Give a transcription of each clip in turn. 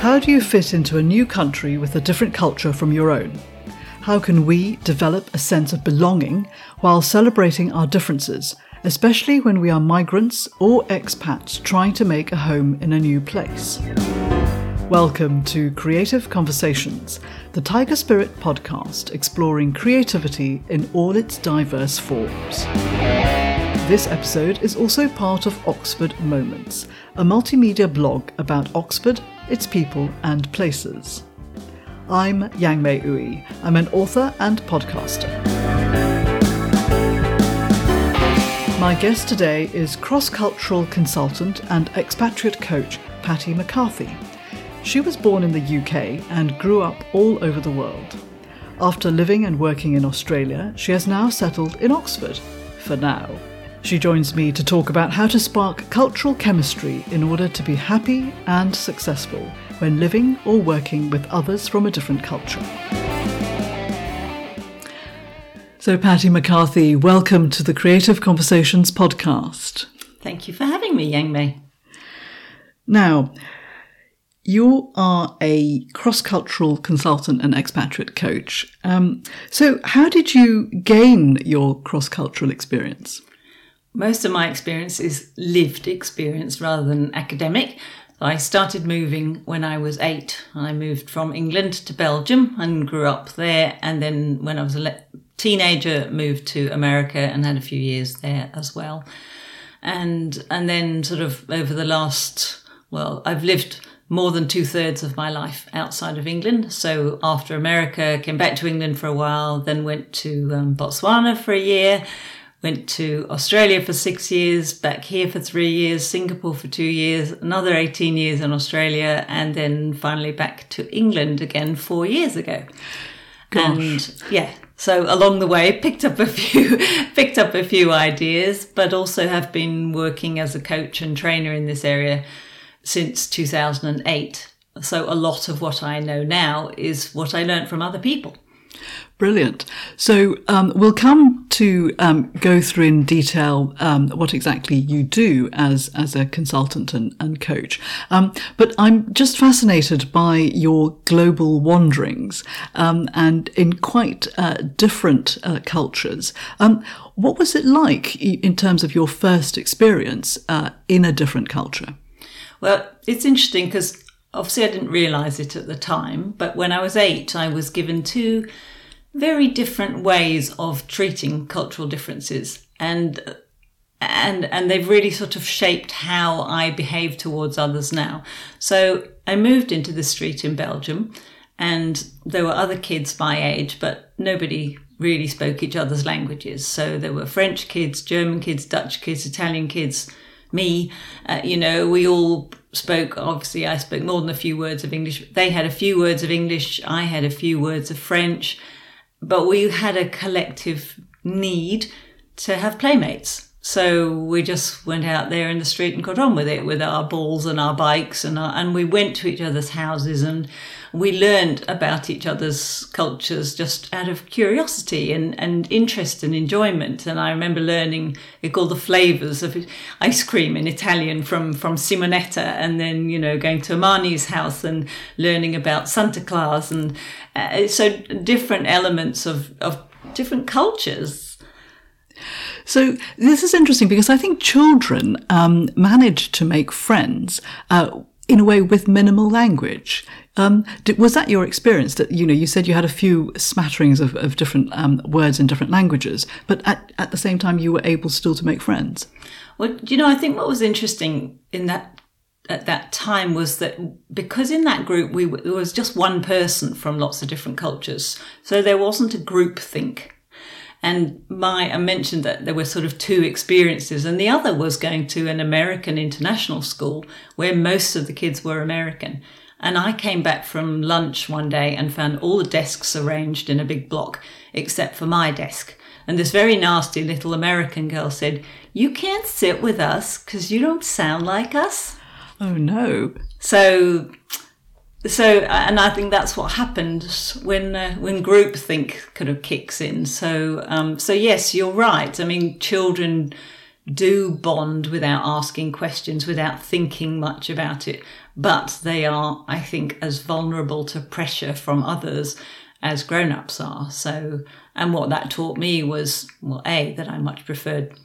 How do you fit into a new country with a different culture from your own? How can we develop a sense of belonging while celebrating our differences, especially when we are migrants or expats trying to make a home in a new place? Welcome to Creative Conversations, the Tiger Spirit podcast exploring creativity in all its diverse forms. This episode is also part of Oxford Moments, a multimedia blog about Oxford, its people, and places. I'm Yang Mei Ooi. I'm an author and podcaster. My guest today is cross cultural consultant and expatriate coach Patty McCarthy. She was born in the UK and grew up all over the world. After living and working in Australia, she has now settled in Oxford, for now. She joins me to talk about how to spark cultural chemistry in order to be happy and successful when living or working with others from a different culture. So, Patty McCarthy, welcome to the Creative Conversations podcast. Thank you for having me, Yang Mei. Now, you are a cross cultural consultant and expatriate coach. Um, so, how did you gain your cross cultural experience? Most of my experience is lived experience rather than academic. I started moving when I was eight. I moved from England to Belgium and grew up there. And then when I was a teenager, moved to America and had a few years there as well. And and then sort of over the last well, I've lived more than two thirds of my life outside of England. So after America, came back to England for a while, then went to um, Botswana for a year, went to Australia for six years, back here for three years, Singapore for two years, another 18 years in Australia, and then finally back to England again four years ago. Gosh. And yeah, so along the way, picked up a few, picked up a few ideas, but also have been working as a coach and trainer in this area since 2008. So a lot of what I know now is what I learned from other people. Brilliant. So um, we'll come to um, go through in detail um, what exactly you do as as a consultant and, and coach. Um, but I'm just fascinated by your global wanderings um, and in quite uh, different uh, cultures. Um, what was it like in terms of your first experience uh, in a different culture? Well, it's interesting because obviously I didn't realize it at the time, but when I was eight, I was given two very different ways of treating cultural differences and and and they've really sort of shaped how I behave towards others now. So I moved into the street in Belgium and there were other kids my age but nobody really spoke each other's languages. So there were French kids, German kids, Dutch kids, Italian kids, me, uh, you know, we all spoke, obviously I spoke more than a few words of English. They had a few words of English. I had a few words of French but we had a collective need to have playmates. So we just went out there in the street and got on with it with our balls and our bikes and our, and we went to each other's houses and we learned about each other's cultures just out of curiosity and, and interest and enjoyment. And I remember learning all the flavors of ice cream in Italian from, from Simonetta and then, you know, going to Amani's house and learning about Santa Claus and uh, so different elements of, of different cultures so this is interesting because I think children um, manage to make friends uh, in a way with minimal language. Um, did, was that your experience? That you know, you said you had a few smatterings of, of different um, words in different languages, but at, at the same time, you were able still to make friends. Well, you know, I think what was interesting in that at that time was that because in that group we there was just one person from lots of different cultures, so there wasn't a group think and my, I mentioned that there were sort of two experiences, and the other was going to an American international school where most of the kids were American. And I came back from lunch one day and found all the desks arranged in a big block except for my desk. And this very nasty little American girl said, You can't sit with us because you don't sound like us. Oh no. So so and I think that's what happens when uh, when groupthink kind of kicks in. So um, so yes, you're right. I mean, children do bond without asking questions, without thinking much about it. But they are, I think, as vulnerable to pressure from others as grown ups are. So, and what that taught me was, well, A, that I much preferred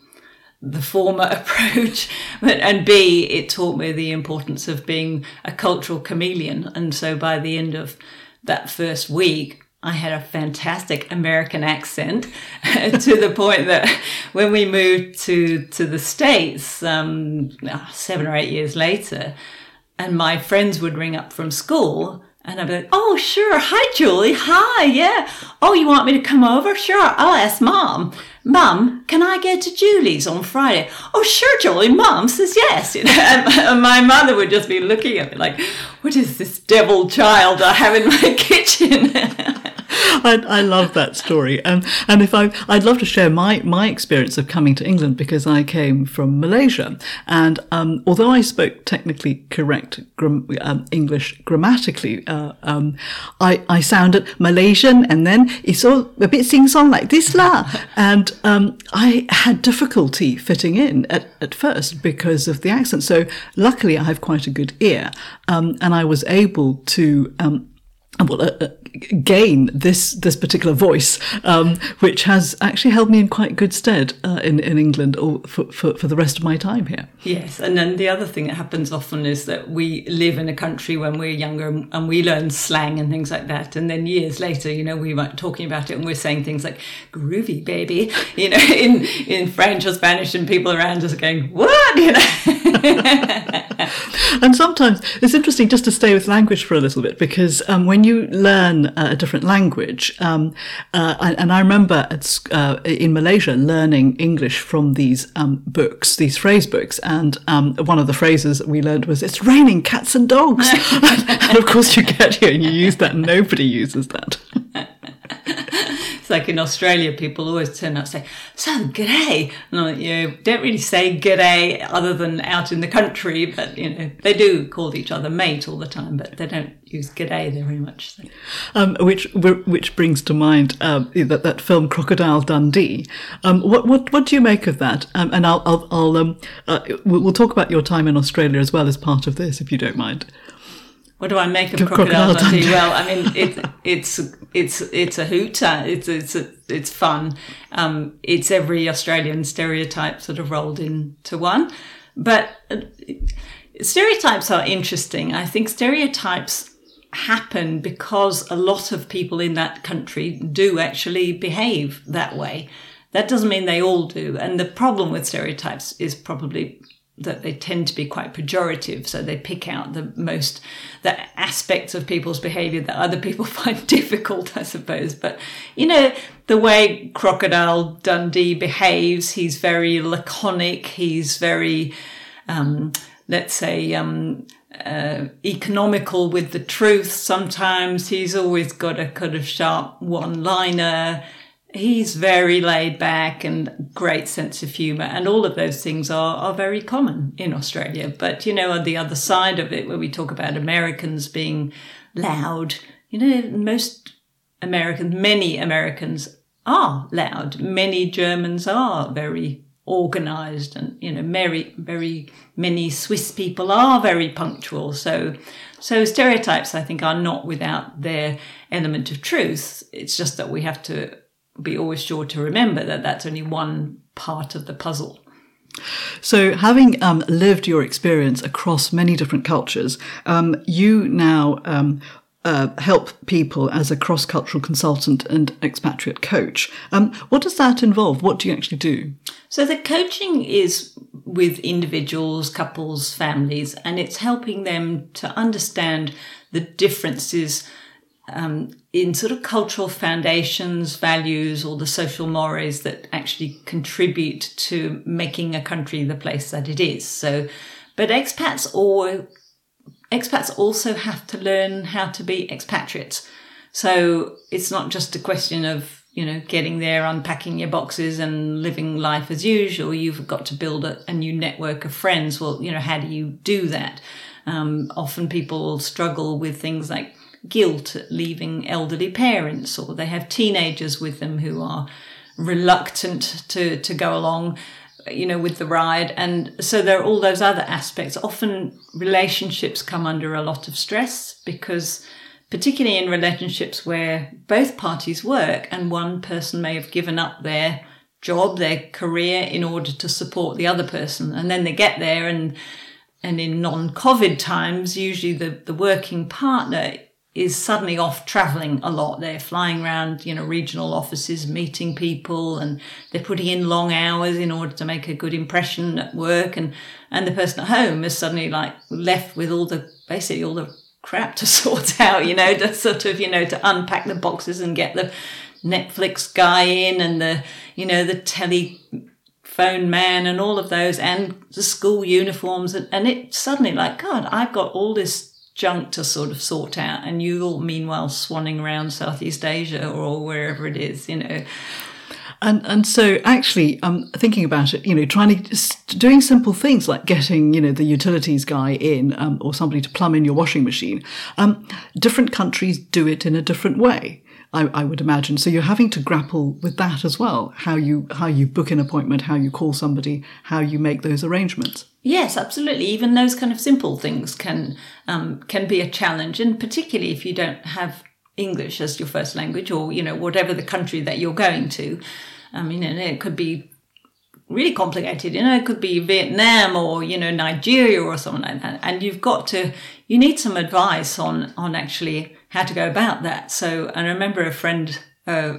the former approach, but, and B, it taught me the importance of being a cultural chameleon. And so by the end of that first week, I had a fantastic American accent to the point that when we moved to, to the States um, seven or eight years later, and my friends would ring up from school and I'd be like, oh, sure. Hi, Julie. Hi. Yeah. Oh, you want me to come over? Sure. I'll ask mom. Mum, can I go to Julie's on Friday? Oh, sure, Julie. Mum says yes. You know, and my mother would just be looking at me like, what is this devil child I have in my kitchen? I, I, love that story, and and if I, I'd love to share my my experience of coming to England because I came from Malaysia, and um, although I spoke technically correct gram, um, English grammatically, uh, um, I I sounded Malaysian, and then it's all a bit sing song like this lah, and um, I had difficulty fitting in at, at first because of the accent. So luckily, I have quite a good ear, um, and I was able to um, well, uh, uh, gain this this particular voice, um, which has actually held me in quite good stead uh, in in England or for, for, for the rest of my time here. Yes, and then the other thing that happens often is that we live in a country when we're younger and we learn slang and things like that, and then years later, you know, we might talking about it and we're saying things like "groovy baby," you know, in in French or Spanish, and people around us are going "what," you know. and sometimes it's interesting just to stay with language for a little bit because um, when you learn uh, a different language, um, uh, and I remember at, uh, in Malaysia learning English from these um, books, these phrase books, and um, one of the phrases that we learned was "It's raining cats and dogs," and of course you get here and you use that, nobody uses that. It's like in Australia, people always turn up and say, so g'day. And I'm like, yeah, don't really say g'day other than out in the country, but, you know, they do call each other mate all the time, but they don't use g'day very much. So. Um, which which brings to mind um, that, that film Crocodile Dundee. Um, what, what, what do you make of that? Um, and I'll, I'll, I'll um, uh, we'll talk about your time in Australia as well as part of this, if you don't mind what do I make of Crocodile, Crocodile Dundee? Well, I mean, it, it's it's it's a hoot. It's it's a, it's fun. Um, it's every Australian stereotype sort of rolled into one. But uh, stereotypes are interesting. I think stereotypes happen because a lot of people in that country do actually behave that way. That doesn't mean they all do. And the problem with stereotypes is probably that they tend to be quite pejorative so they pick out the most the aspects of people's behavior that other people find difficult i suppose. But you know the way crocodile dundee behaves he's very laconic he's very um, let's say um, uh, economical with the truth sometimes. He's always got a kind of sharp one liner he's very laid back and great sense of humor and all of those things are, are very common in australia. But you know on the other side of it where we talk about americans being loud you know most americans many americans are loud. Many germans are very organized and you know very very many swiss people are very punctual. So so stereotypes i think are not without their element of truth. It's just that we have to be always sure to remember that that's only one part of the puzzle. So, having um, lived your experience across many different cultures, um, you now um, uh, help people as a cross cultural consultant and expatriate coach. Um, what does that involve? What do you actually do? So, the coaching is with individuals, couples, families, and it's helping them to understand the differences um, in sort of cultural foundations, values, or the social mores that actually contribute to making a country the place that it is. So, but expats or expats also have to learn how to be expatriates. So it's not just a question of you know getting there, unpacking your boxes, and living life as usual. You've got to build a, a new network of friends. Well, you know, how do you do that? Um, often people struggle with things like guilt at leaving elderly parents, or they have teenagers with them who are reluctant to, to go along. you know, with the ride. And so there are all those other aspects. Often relationships come under a lot of stress because, particularly in relationships where both parties work and one person may have given up their job, their career in order to support the other person. And then they get there and, and in non-COVID times, usually the, the working partner is suddenly off traveling a lot. They're flying around, you know, regional offices, meeting people, and they're putting in long hours in order to make a good impression at work. And, and the person at home is suddenly like left with all the, basically all the crap to sort out, you know, to sort of, you know, to unpack the boxes and get the Netflix guy in and the, you know, the telephone man and all of those and the school uniforms. And, and it suddenly like, God, I've got all this junk to sort of sort out, and you all meanwhile swanning around Southeast Asia or wherever it is, you know. And and so actually, um, thinking about it, you know, trying to doing simple things like getting you know the utilities guy in um, or somebody to plumb in your washing machine. Um, different countries do it in a different way. I, I, would imagine. So you're having to grapple with that as well. How you how you book an appointment, how you call somebody, how you make those arrangements. Yes, absolutely. Even those kind of simple things can um, can be a challenge, and particularly if you don't have English as your first language, or you know whatever the country that you're going to. I mean, and it could be really complicated. You know, it could be Vietnam or you know Nigeria or something like that, and you've got to you need some advice on on actually how to go about that. So, I remember a friend. Uh,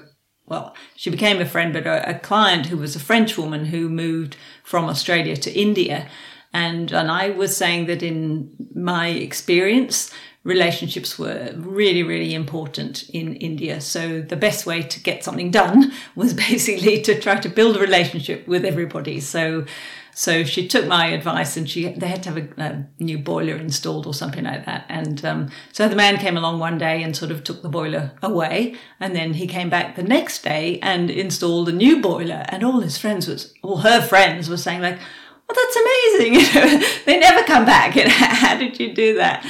well, she became a friend, but a, a client who was a French woman who moved from Australia to India and, and I was saying that in my experience, relationships were really, really important in India. So the best way to get something done was basically to try to build a relationship with everybody. So, so she took my advice, and she they had to have a, a new boiler installed or something like that. And um, so the man came along one day and sort of took the boiler away, and then he came back the next day and installed a new boiler. And all his friends was, all her friends were saying like well, that's amazing. You know, they never come back. You know, how did you do that?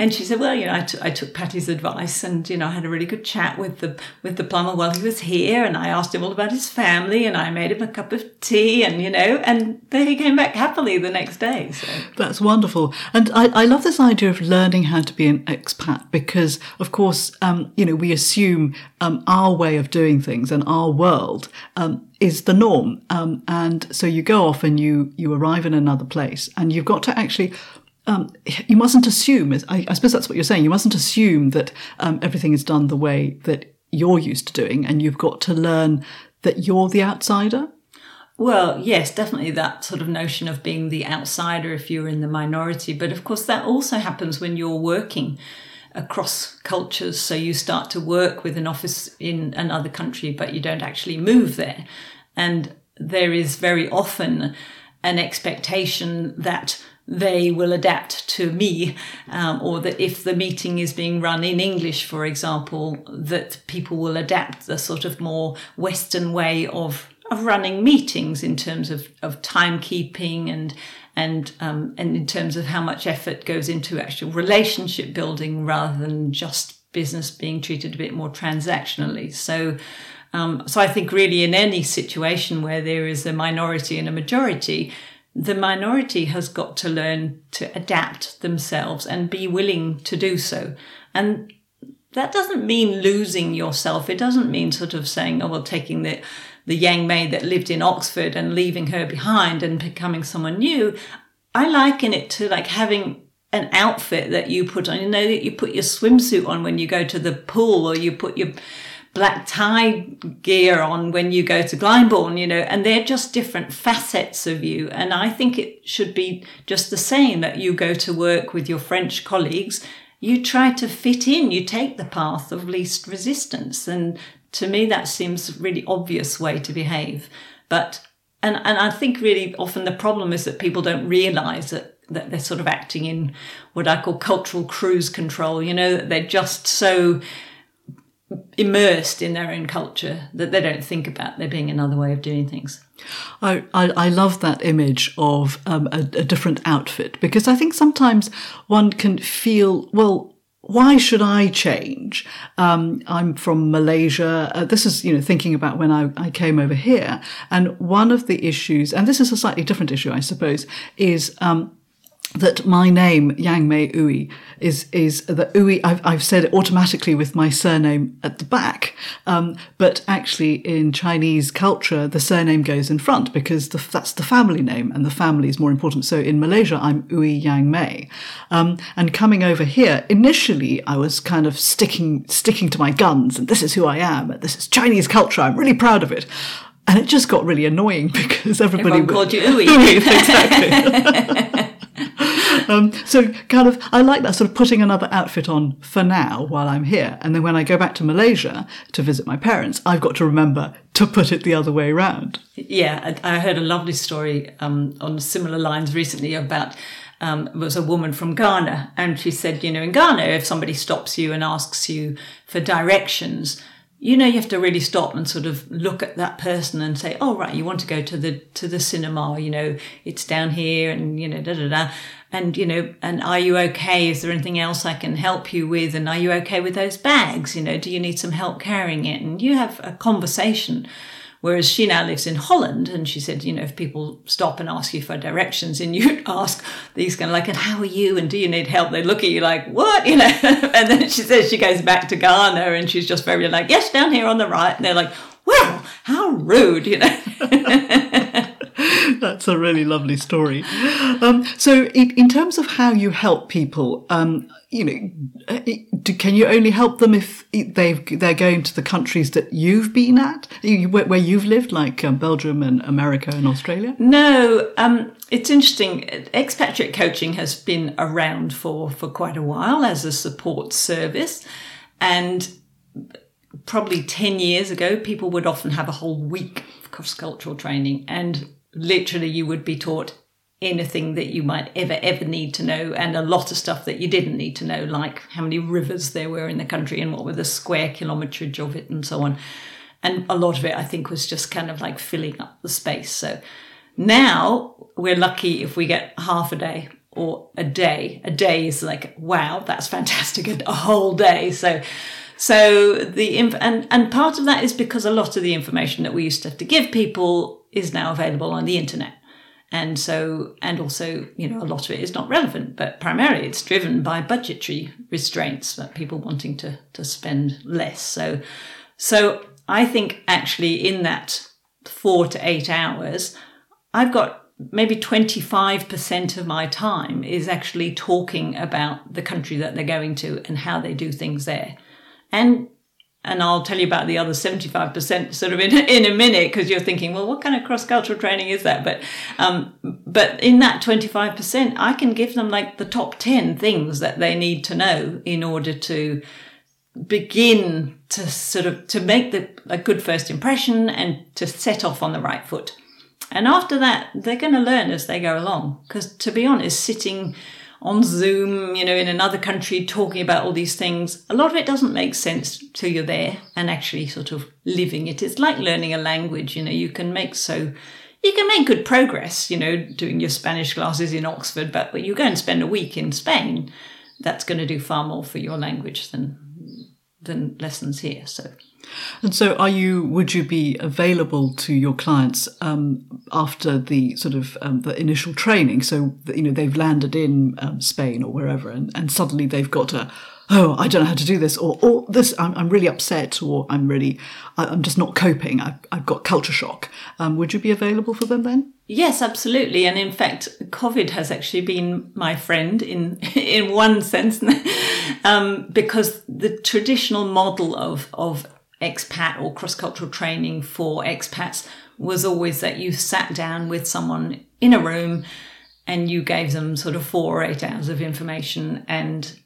And she said, well, you know, I, t- I took Patty's advice and, you know, I had a really good chat with the, with the plumber while he was here. And I asked him all about his family and I made him a cup of tea and, you know, and then he came back happily the next day. So. That's wonderful. And I, I love this idea of learning how to be an expat because, of course, um, you know, we assume um, our way of doing things and our world um, is the norm. Um, and so you go off and you, you arrive in another place and you've got to actually um, you mustn't assume, I, I, suppose that's what you're saying, you mustn't assume that um, everything is done the way that you're used to doing, and you've got to learn that you're the outsider. Well, yes, definitely that sort of notion of being the outsider if you're in the minority. But of course, that also happens when you're working across cultures. So you start to work with an office in another country, but you don't actually move there. And there is very often an expectation that they will adapt to me, um, or that if the meeting is being run in English, for example, that people will adapt the sort of more Western way of of running meetings in terms of, of timekeeping and and um, and in terms of how much effort goes into actual relationship building rather than just business being treated a bit more transactionally. So. Um, so I think really in any situation where there is a minority and a majority, the minority has got to learn to adapt themselves and be willing to do so. And that doesn't mean losing yourself. It doesn't mean sort of saying, oh, well, taking the, the Yang Mei that lived in Oxford and leaving her behind and becoming someone new. I liken it to like having an outfit that you put on. You know, that you put your swimsuit on when you go to the pool or you put your black tie gear on when you go to Glyndebourne, you know, and they're just different facets of you. And I think it should be just the same that you go to work with your French colleagues. You try to fit in, you take the path of least resistance. And to me, that seems really obvious way to behave. But, and, and I think really often the problem is that people don't realize that that they're sort of acting in what I call cultural cruise control, you know, that they're just so immersed in their own culture that they don't think about there being another way of doing things. I, I, I love that image of um, a, a, different outfit because I think sometimes one can feel, well, why should I change? Um, I'm from Malaysia. Uh, this is, you know, thinking about when I, I came over here. And one of the issues, and this is a slightly different issue, I suppose, is, um, that my name Yang Mei Ooi is is the Ooi. I've, I've said it automatically with my surname at the back, um, but actually in Chinese culture the surname goes in front because the, that's the family name and the family is more important. So in Malaysia I'm Ooi Yang Mei, um, and coming over here initially I was kind of sticking sticking to my guns and this is who I am. This is Chinese culture. I'm really proud of it. And it just got really annoying because everybody Everyone called you Ooi. Ooi, exactly. um, so kind of, I like that sort of putting another outfit on for now while I'm here. And then when I go back to Malaysia to visit my parents, I've got to remember to put it the other way around. Yeah, I heard a lovely story um, on similar lines recently about um, was a woman from Ghana, and she said, you know, in Ghana, if somebody stops you and asks you for directions, you know, you have to really stop and sort of look at that person and say, "Oh, right, you want to go to the to the cinema? You know, it's down here, and you know, da da da." And you know, and are you okay? Is there anything else I can help you with? And are you okay with those bags? You know, do you need some help carrying it? And you have a conversation. Whereas she now lives in Holland, and she said, you know, if people stop and ask you for directions, and you ask these kind of like, and how are you, and do you need help? They look at you like, what, you know? and then she says she goes back to Ghana, and she's just very like, yes, down here on the right, and they're like, well, how rude, you know? That's a really lovely story. Um, so, in, in, terms of how you help people, um, you know, do, can you only help them if they they're going to the countries that you've been at, where you've lived, like um, Belgium and America and Australia? No, um, it's interesting. Expatriate coaching has been around for for quite a while as a support service, and probably 10 years ago, people would often have a whole week of cross cultural training, and literally you would be taught anything that you might ever, ever need to know, and a lot of stuff that you didn't need to know, like how many rivers there were in the country and what were the square kilometrage of it, and so on. And a lot of it, I think, was just kind of like filling up the space. So now we're lucky if we get half a day or a day. A day is like, wow, that's fantastic. A whole day. So so the and and part of that is because a lot of the information that we used to have to give people is now available on the internet. And so, and also, you know, a lot of it is not relevant, but primarily it's driven by budgetary restraints, that people wanting to, to spend less. So, so I think actually in that four to eight hours, I've got maybe 25% of my time is actually talking about the country that they're going to and how they do things there. And and I'll tell you about the other 75% sort of in, in a minute because you're thinking, well, what kind of cross cultural training is that? But, um, but in that 25%, I can give them like the top 10 things that they need to know in order to begin to sort of, to make the, a good first impression and to set off on the right foot. And after that, they're going to learn as they go along. Because to be honest, sitting on Zoom, you know, in another country talking about all these things, a lot of it doesn't make sense till you're there and actually sort of living it. It's like learning a language, you know, you can make so you can make good progress, you know, doing your Spanish classes in Oxford, but when you go and spend a week in Spain, that's going to do far more for your language than than lessons here. So and so, are you? Would you be available to your clients um, after the sort of um, the initial training? So you know they've landed in um, Spain or wherever, and, and suddenly they've got a oh I don't know how to do this, or or this I'm, I'm really upset, or I'm really I'm just not coping. I've, I've got culture shock. Um, would you be available for them then? Yes, absolutely. And in fact, COVID has actually been my friend in in one sense, um, because the traditional model of of expat or cross cultural training for expats was always that you sat down with someone in a room and you gave them sort of four or eight hours of information and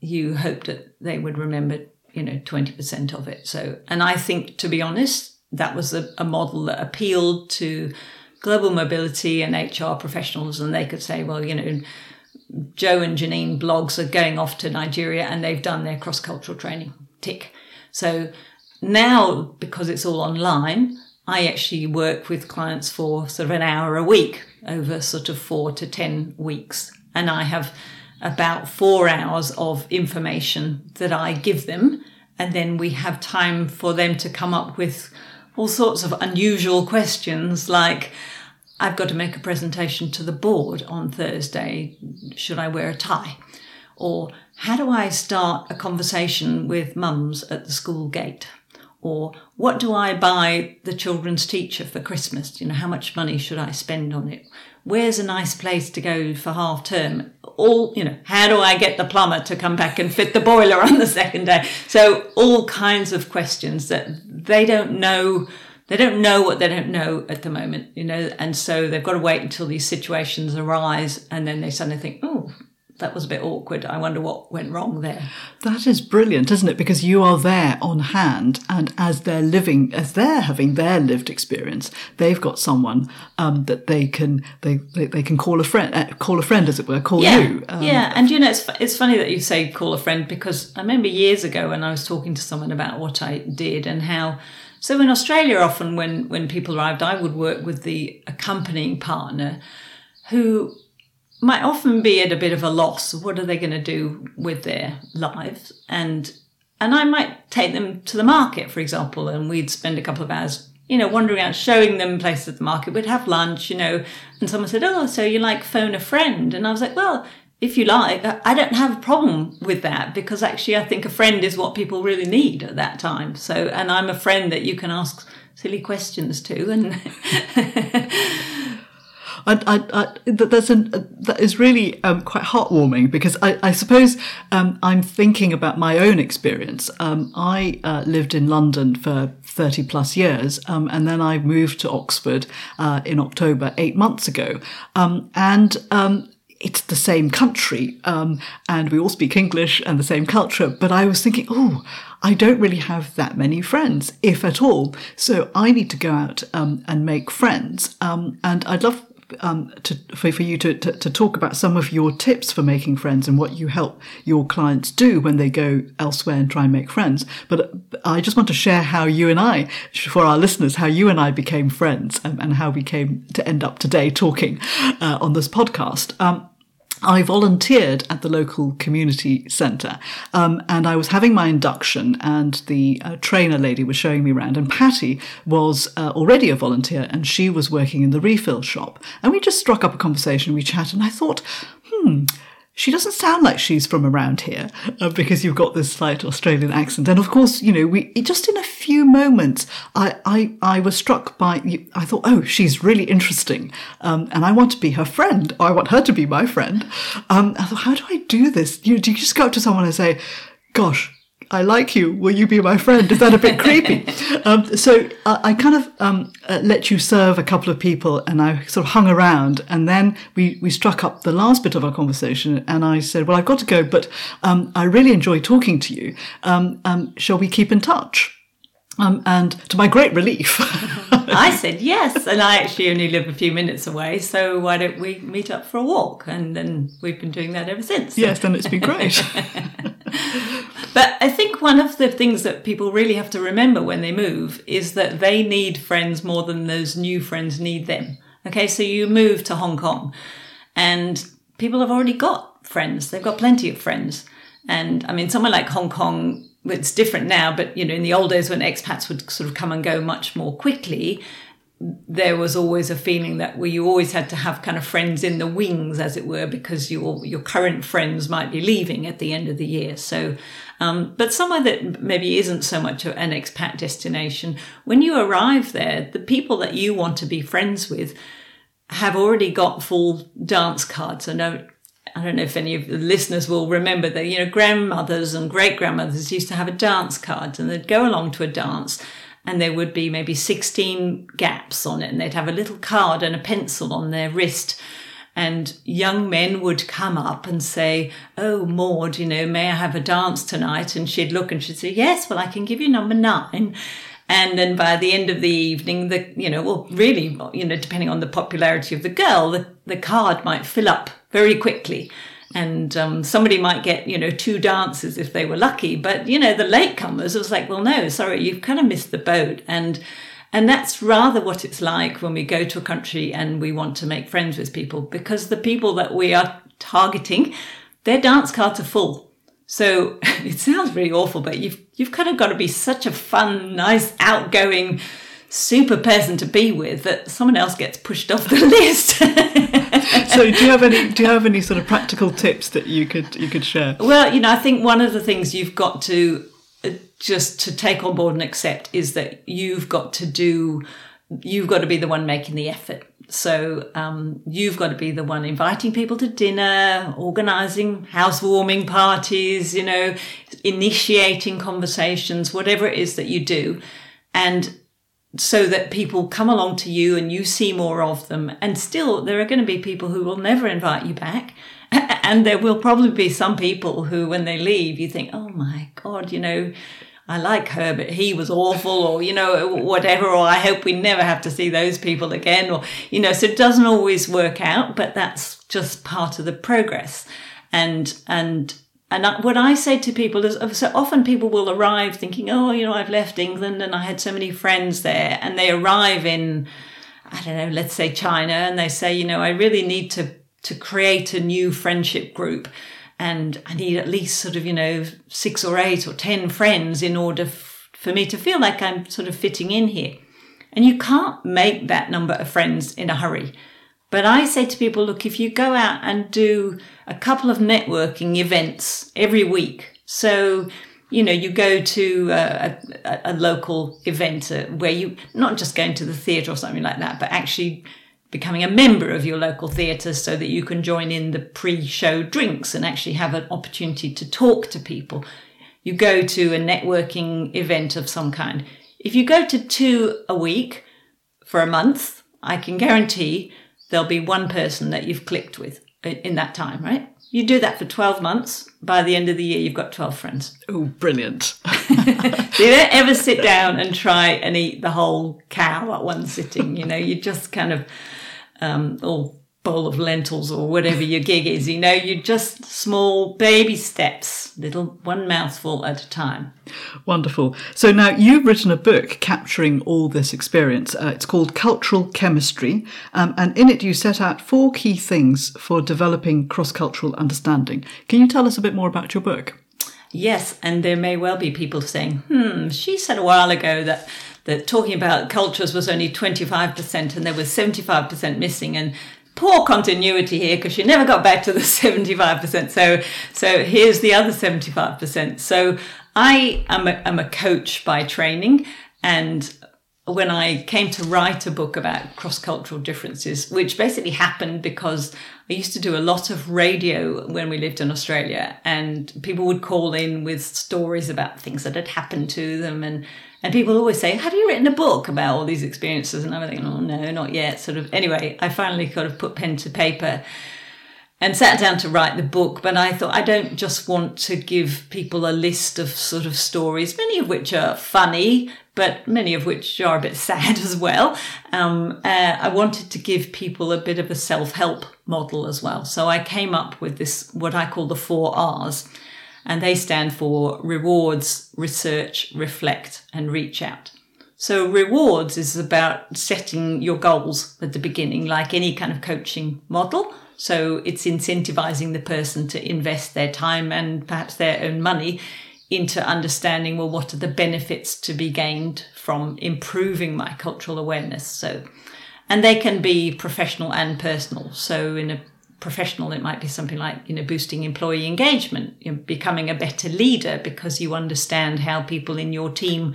you hoped that they would remember, you know, 20% of it. So, and I think, to be honest, that was a, a model that appealed to global mobility and HR professionals. And they could say, well, you know, Joe and Janine Bloggs are going off to Nigeria and they've done their cross cultural training. Tick. So now, because it's all online, I actually work with clients for sort of an hour a week over sort of four to 10 weeks. And I have about four hours of information that I give them. And then we have time for them to come up with all sorts of unusual questions like, I've got to make a presentation to the board on Thursday. Should I wear a tie? Or how do I start a conversation with mums at the school gate? Or what do I buy the children's teacher for Christmas? You know, how much money should I spend on it? Where's a nice place to go for half term? All, you know, how do I get the plumber to come back and fit the boiler on the second day? So all kinds of questions that they don't know they don't know what they don't know at the moment, you know, and so they've got to wait until these situations arise and then they suddenly think, oh, that was a bit awkward. I wonder what went wrong there. That is brilliant, isn't it? Because you are there on hand, and as they're living, as they're having their lived experience, they've got someone um, that they can they, they, they can call a friend, uh, call a friend, as it were, call yeah. you. Um, yeah, and you know, it's it's funny that you say call a friend because I remember years ago when I was talking to someone about what I did and how. So in Australia, often when when people arrived, I would work with the accompanying partner, who might often be at a bit of a loss. What are they going to do with their lives? And and I might take them to the market, for example, and we'd spend a couple of hours, you know, wandering out, showing them places at the market. We'd have lunch, you know, and someone said, "Oh, so you like phone a friend?" And I was like, "Well." If you like, I don't have a problem with that because actually I think a friend is what people really need at that time. So, and I'm a friend that you can ask silly questions to and I, I, I, that's an, that is really um, quite heartwarming because I, I suppose um, I'm thinking about my own experience. Um, I uh, lived in London for 30 plus years, um, and then I moved to Oxford uh, in October eight months ago. Um, and um, it's the same country, and we all speak English and the same culture. But I was thinking, oh, I don't really have that many friends, if at all. So I need to go out um, and make friends. Um, and I'd love um, to, for, for you to, to, to, talk about some of your tips for making friends and what you help your clients do when they go elsewhere and try and make friends. But I just want to share how you and I, for our listeners, how you and I became friends and, and how we came to end up today talking uh, on this podcast. Um, I volunteered at the local community centre, um, and I was having my induction, and the uh, trainer lady was showing me around. And Patty was uh, already a volunteer, and she was working in the refill shop. And we just struck up a conversation. We chatted, and I thought, hmm, she doesn't sound like she's from around here uh, because you've got this slight Australian accent. And of course, you know, we just in a few moments, I I, I was struck by. I thought, oh, she's really interesting, um, and I want to be her friend, I want her to be my friend. Um, I thought, how do I do this? You, do you just go up to someone and say, "Gosh, I like you. Will you be my friend? Is that a bit creepy? Um, so uh, I kind of um, uh, let you serve a couple of people, and I sort of hung around, and then we we struck up the last bit of our conversation, and I said, "Well, I've got to go, but um, I really enjoy talking to you. Um, um, shall we keep in touch?" Um, and to my great relief, I said yes. And I actually only live a few minutes away, so why don't we meet up for a walk? And then we've been doing that ever since. Yes, and it's been great. but I think one of the things that people really have to remember when they move is that they need friends more than those new friends need them. Okay, so you move to Hong Kong and people have already got friends, they've got plenty of friends. And I mean, somewhere like Hong Kong, it's different now, but you know, in the old days when expats would sort of come and go much more quickly, there was always a feeling that well, you always had to have kind of friends in the wings, as it were, because your your current friends might be leaving at the end of the year. So, um, but somewhere that maybe isn't so much an expat destination, when you arrive there, the people that you want to be friends with have already got full dance cards. I know. I don't know if any of the listeners will remember that, you know, grandmothers and great grandmothers used to have a dance card and they'd go along to a dance and there would be maybe 16 gaps on it and they'd have a little card and a pencil on their wrist and young men would come up and say, Oh, Maud, you know, may I have a dance tonight? And she'd look and she'd say, Yes, well, I can give you number nine. And then by the end of the evening, the, you know, well, really, you know, depending on the popularity of the girl, the, the card might fill up very quickly and um, somebody might get you know two dances if they were lucky but you know the latecomers it was like well no sorry you've kind of missed the boat and and that's rather what it's like when we go to a country and we want to make friends with people because the people that we are targeting their dance cards are full. So it sounds really awful, but you've you've kind of got to be such a fun, nice, outgoing, super person to be with that someone else gets pushed off the list. so do you have any do you have any sort of practical tips that you could you could share? Well, you know, I think one of the things you've got to uh, just to take on board and accept is that you've got to do you've got to be the one making the effort so um, you've got to be the one inviting people to dinner, organizing housewarming parties, you know, initiating conversations, whatever it is that you do. And so that people come along to you and you see more of them. And still, there are going to be people who will never invite you back. And there will probably be some people who, when they leave, you think, oh my God, you know, I like her, but he was awful, or, you know, whatever, or I hope we never have to see those people again, or, you know, so it doesn't always work out, but that's just part of the progress. And, and, and what I say to people is oh, so often people will arrive thinking, oh, you know, I've left England and I had so many friends there. And they arrive in, I don't know, let's say China, and they say, you know, I really need to, to create a new friendship group and I need at least sort of, you know, six or eight or 10 friends in order f- for me to feel like I'm sort of fitting in here. And you can't make that number of friends in a hurry. But I say to people, look, if you go out and do a couple of networking events every week, so you know, you go to a, a, a local event uh, where you not just going to the theatre or something like that, but actually becoming a member of your local theatre so that you can join in the pre-show drinks and actually have an opportunity to talk to people. You go to a networking event of some kind. If you go to two a week for a month, I can guarantee there'll be one person that you've clicked with in that time, right? You do that for 12 months. By the end of the year, you've got 12 friends. Oh, brilliant. so you don't ever sit down and try and eat the whole cow at one sitting. You know, you just kind of um, or bowl of lentils or whatever your gig is. You know, you just small baby steps, little one mouthful at a time. Wonderful. So now you've written a book capturing all this experience. Uh, it's called Cultural Chemistry, um, and in it you set out four key things for developing cross-cultural understanding. Can you tell us a bit more about your book? Yes, and there may well be people saying, "Hmm, she said a while ago that." that talking about cultures was only 25% and there was 75% missing and poor continuity here because she never got back to the 75%. So, so here's the other 75%. So I am a, am a coach by training and when I came to write a book about cross cultural differences, which basically happened because I used to do a lot of radio when we lived in Australia, and people would call in with stories about things that had happened to them. And, and people always say, Have you written a book about all these experiences? And I'm thinking, Oh, no, not yet. Sort of, anyway, I finally kind of put pen to paper and sat down to write the book. But I thought I don't just want to give people a list of sort of stories, many of which are funny, but many of which are a bit sad as well. Um, uh, I wanted to give people a bit of a self help model as well. So I came up with this, what I call the four R's, and they stand for rewards, research, reflect, and reach out. So rewards is about setting your goals at the beginning, like any kind of coaching model. So it's incentivizing the person to invest their time and perhaps their own money into understanding well what are the benefits to be gained from improving my cultural awareness. So and they can be professional and personal. So in a professional it might be something like you know boosting employee engagement, you know, becoming a better leader because you understand how people in your team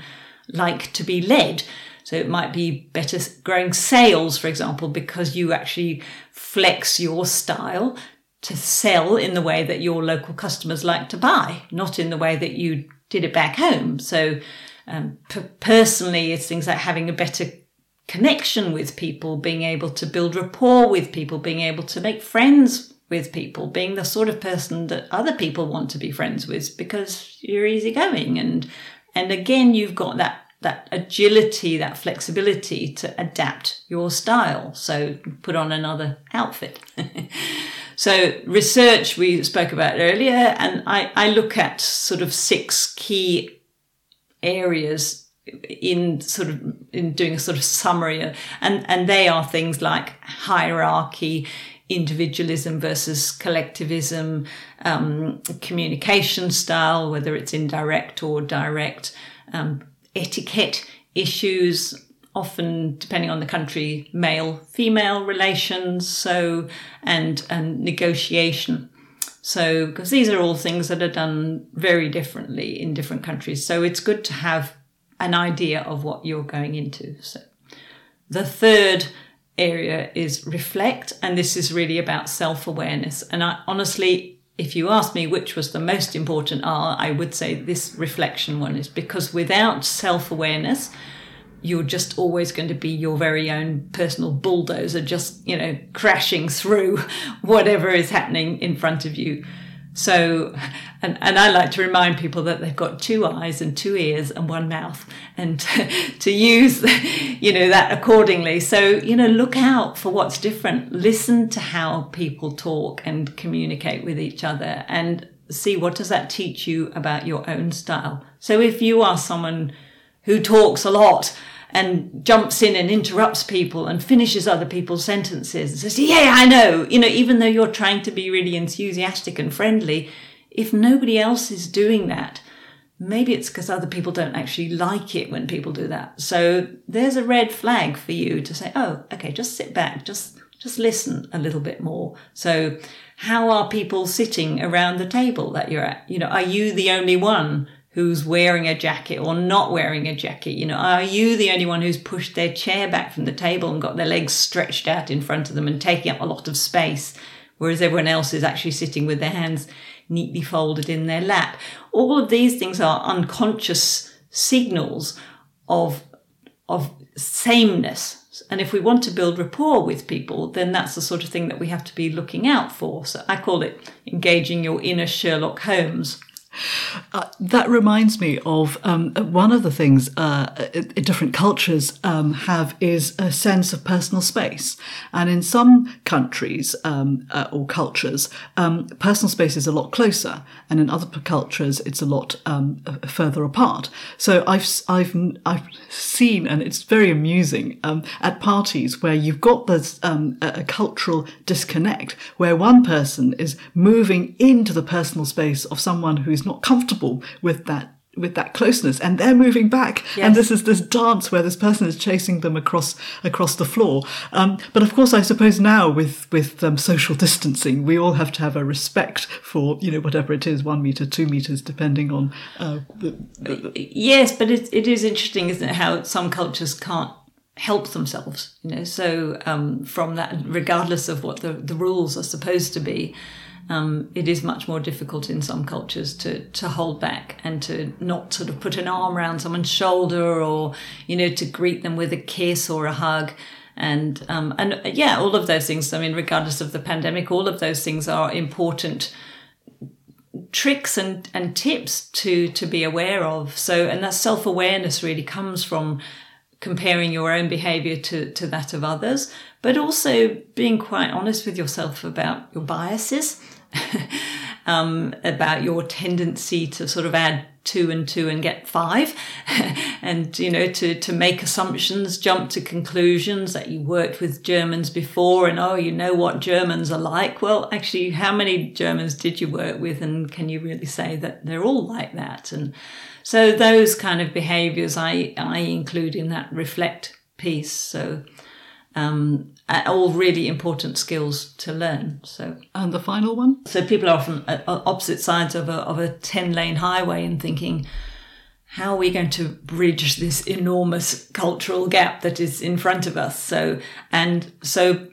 like to be led. So it might be better growing sales, for example, because you actually flex your style to sell in the way that your local customers like to buy, not in the way that you did it back home. So um, p- personally, it's things like having a better connection with people, being able to build rapport with people, being able to make friends with people, being the sort of person that other people want to be friends with because you're easygoing and and again you've got that that agility, that flexibility to adapt your style. So put on another outfit. so research we spoke about earlier, and I, I look at sort of six key areas in sort of in doing a sort of summary and and they are things like hierarchy individualism versus collectivism, um, communication style, whether it's indirect or direct, um, etiquette issues, often depending on the country, male female relations, so and and negotiation. So, because these are all things that are done very differently in different countries. So, it's good to have an idea of what you're going into. So, the third area is reflect, and this is really about self awareness. And I honestly, if you ask me which was the most important R, I would say this reflection one is because without self awareness, you're just always going to be your very own personal bulldozer, just, you know, crashing through whatever is happening in front of you. So, and, and I like to remind people that they've got two eyes and two ears and one mouth and to, to use, you know, that accordingly. So, you know, look out for what's different. Listen to how people talk and communicate with each other and see what does that teach you about your own style. So if you are someone who talks a lot and jumps in and interrupts people and finishes other people's sentences and says, Yeah, I know. You know, even though you're trying to be really enthusiastic and friendly, if nobody else is doing that, maybe it's because other people don't actually like it when people do that. So there's a red flag for you to say, Oh, okay, just sit back, just just listen a little bit more. So how are people sitting around the table that you're at? You know, are you the only one who's wearing a jacket or not wearing a jacket? You know, are you the only one who's pushed their chair back from the table and got their legs stretched out in front of them and taking up a lot of space, whereas everyone else is actually sitting with their hands neatly folded in their lap? All of these things are unconscious signals of of sameness. And if we want to build rapport with people, then that's the sort of thing that we have to be looking out for. So I call it engaging your inner Sherlock Holmes. Uh, that reminds me of um, one of the things uh, different cultures um, have is a sense of personal space. And in some countries um, uh, or cultures, um, personal space is a lot closer. And in other cultures, it's a lot um, further apart. So I've, I've, I've seen, and it's very amusing, um, at parties where you've got this a cultural disconnect where one person is moving into the personal space of someone who's not comfortable with that with that closeness. And they're moving back. Yes. and this is this dance where this person is chasing them across across the floor. Um, but of course i suppose now with with um, social distancing we all have to have a respect for you know whatever it is one meter two meters depending on uh, the, the, the... yes but it, it is interesting isn't it how some cultures can't help themselves you know? So um, from that regardless of what the, the rules are supposed to be um, it is much more difficult in some cultures to to hold back and to not sort of put an arm around someone's shoulder or you know to greet them with a kiss or a hug. And um, and yeah all of those things i mean regardless of the pandemic all of those things are important tricks and and tips to to be aware of. So and that self-awareness really comes from comparing your own behavior to to that of others but also being quite honest with yourself about your biases um, about your tendency to sort of add two and two and get five. And you know to to make assumptions jump to conclusions that you worked with germans before and oh you know what germans are like? Well actually how many germans did you work with and can you really say that they're all like that? And so those kind of behaviors i i include in that reflect piece. So um, Uh, all really important skills to learn. So, and the final one. So people are often at opposite sides of a of a ten lane highway and thinking, how are we going to bridge this enormous cultural gap that is in front of us? So, and so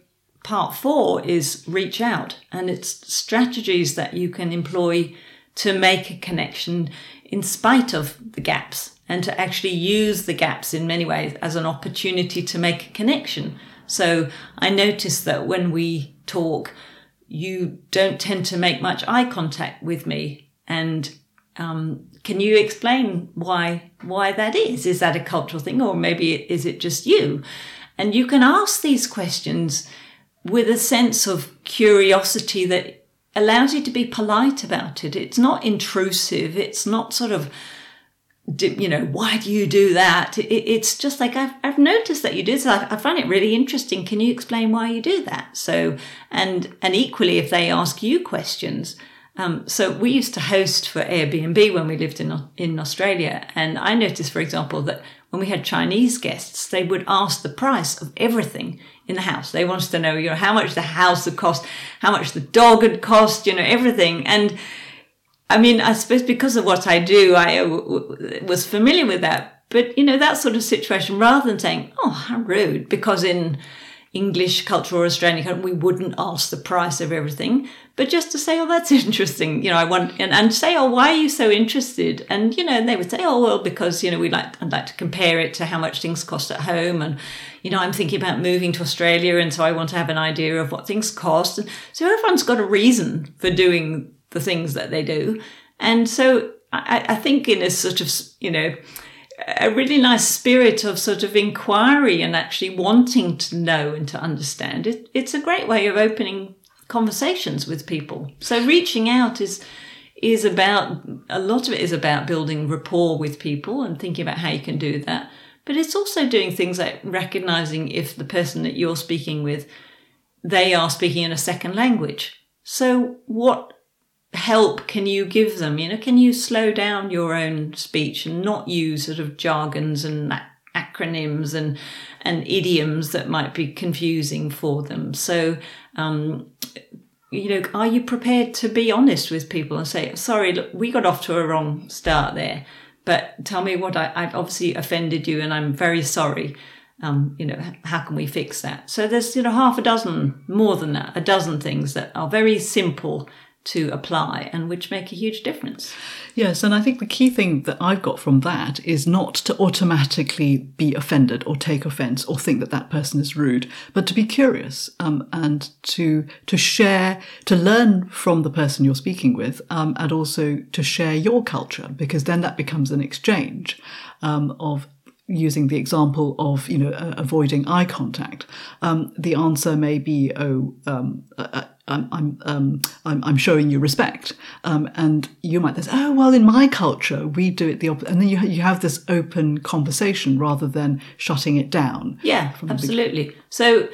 part four is reach out, and it's strategies that you can employ to make a connection in spite of the gaps and to actually use the gaps in many ways as an opportunity to make a connection so I notice that when we talk, you don't tend to make much eye contact with me. And um, can you explain why why that is? Is that a cultural thing, or maybe is it just you? And you can ask these questions with a sense of curiosity that allows you to be polite about it. It's not intrusive. It's not sort of you know, why do you do that? It, it's just like I've, I've noticed that you do this. I, I find it really interesting. Can you explain why you do that? So, and and equally, if they ask you questions, um, so we used to host for Airbnb when we lived in in Australia, and I noticed, for example, that when we had Chinese guests, they would ask the price of everything in the house. They wanted to know, you know, how much the house had cost, how much the dog had cost, you know, everything, and I mean, I suppose because of what I do, I uh, was familiar with that. But, you know, that sort of situation, rather than saying, oh, how rude, because in English culture or Australian culture, we wouldn't ask the price of everything, but just to say, oh, that's interesting. You know, I want, and, and say, oh, why are you so interested? And, you know, and they would say, oh, well, because, you know, we like, I'd like to compare it to how much things cost at home. And, you know, I'm thinking about moving to Australia. And so I want to have an idea of what things cost. And so everyone's got a reason for doing the things that they do. And so I, I think in a sort of, you know, a really nice spirit of sort of inquiry and actually wanting to know and to understand it, it's a great way of opening conversations with people. So reaching out is is about a lot of it is about building rapport with people and thinking about how you can do that. But it's also doing things like recognizing if the person that you're speaking with they are speaking in a second language. So what help can you give them? You know, can you slow down your own speech and not use sort of jargons and acronyms and and idioms that might be confusing for them? So, um, you know, are you prepared to be honest with people and say, "Sorry, look, we got off to a wrong start there, but tell me what I, I've obviously offended you, and I'm very sorry." Um, you know, how can we fix that? So there's, you know, half a dozen, more than that, a dozen things that are very simple to apply and which make a huge difference. Yes, and I think the key thing that I've got from that is not to automatically be offended or take offence or think that that person is rude, but to be curious um, and to to share, to learn from the person you're speaking with, um, and also to share your culture because then that becomes an exchange um, of using the example of you know uh, avoiding eye contact um, the answer may be oh um, uh, uh I'm I'm, um, I'm, I'm showing you respect, um, and you might say, oh well, in my culture we do it the opposite, and then you you have this open conversation rather than shutting it down. Yeah, absolutely. So,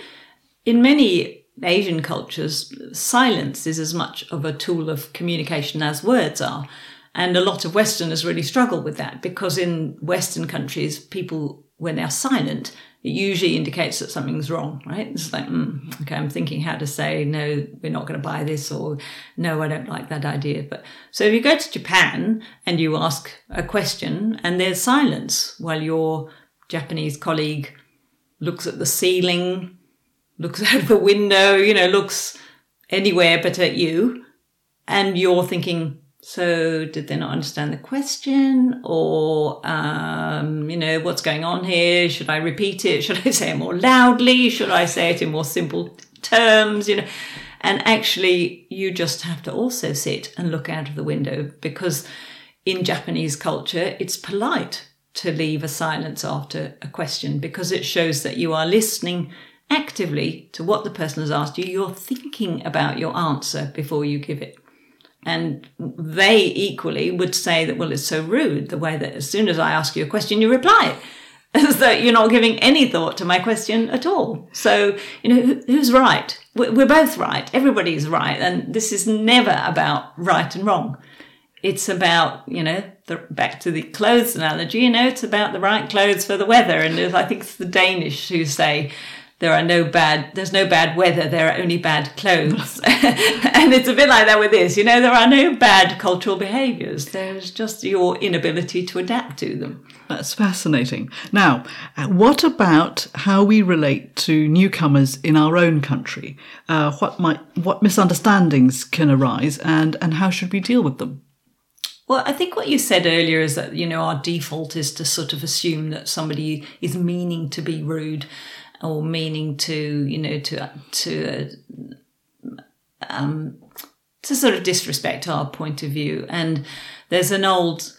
in many Asian cultures, silence is as much of a tool of communication as words are. And a lot of Westerners really struggle with that because in Western countries, people, when they're silent, it usually indicates that something's wrong, right? It's like, mm, okay, I'm thinking how to say, no, we're not going to buy this, or no, I don't like that idea. But so if you go to Japan and you ask a question and there's silence while your Japanese colleague looks at the ceiling, looks out the window, you know, looks anywhere but at you, and you're thinking, so, did they not understand the question? Or, um, you know, what's going on here? Should I repeat it? Should I say it more loudly? Should I say it in more simple terms? You know, and actually, you just have to also sit and look out of the window because in Japanese culture, it's polite to leave a silence after a question because it shows that you are listening actively to what the person has asked you. You're thinking about your answer before you give it. And they equally would say that, well, it's so rude the way that as soon as I ask you a question, you reply as though you're not giving any thought to my question at all. So, you know, who's right? We're both right. Everybody's right. And this is never about right and wrong. It's about, you know, the, back to the clothes analogy, you know, it's about the right clothes for the weather. And I think it's the Danish who say, there are no bad there's no bad weather there are only bad clothes. And it's a bit like that with this you know there are no bad cultural behaviors. There's just your inability to adapt to them. That's fascinating. Now what about how we relate to newcomers in our own country? Uh, what might what misunderstandings can arise and and how should we deal with them? Well, I think what you said earlier is that, you know, our default is to sort of assume that somebody is meaning to be rude or meaning to you know to to um, to sort of disrespect our point of view. And there's an old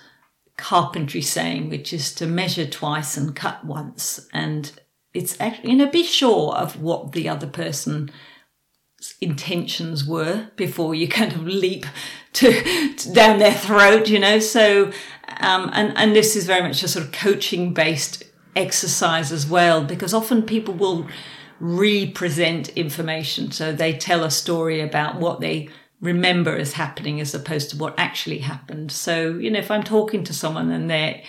carpentry saying which is to measure twice and cut once. And it's actually you know be sure of what the other person intentions were before you kind of leap to, to down their throat, you know. So, um, and and this is very much a sort of coaching based exercise as well, because often people will represent information. So they tell a story about what they remember as happening as opposed to what actually happened. So, you know, if I'm talking to someone and their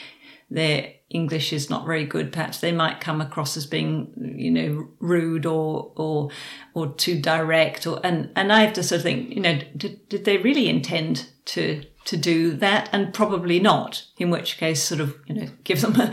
their English is not very good, perhaps they might come across as being, you know, rude or or or too direct or and and I have to sort of think, you know, did, did they really intend to to do that? And probably not in which case sort of you know give them a,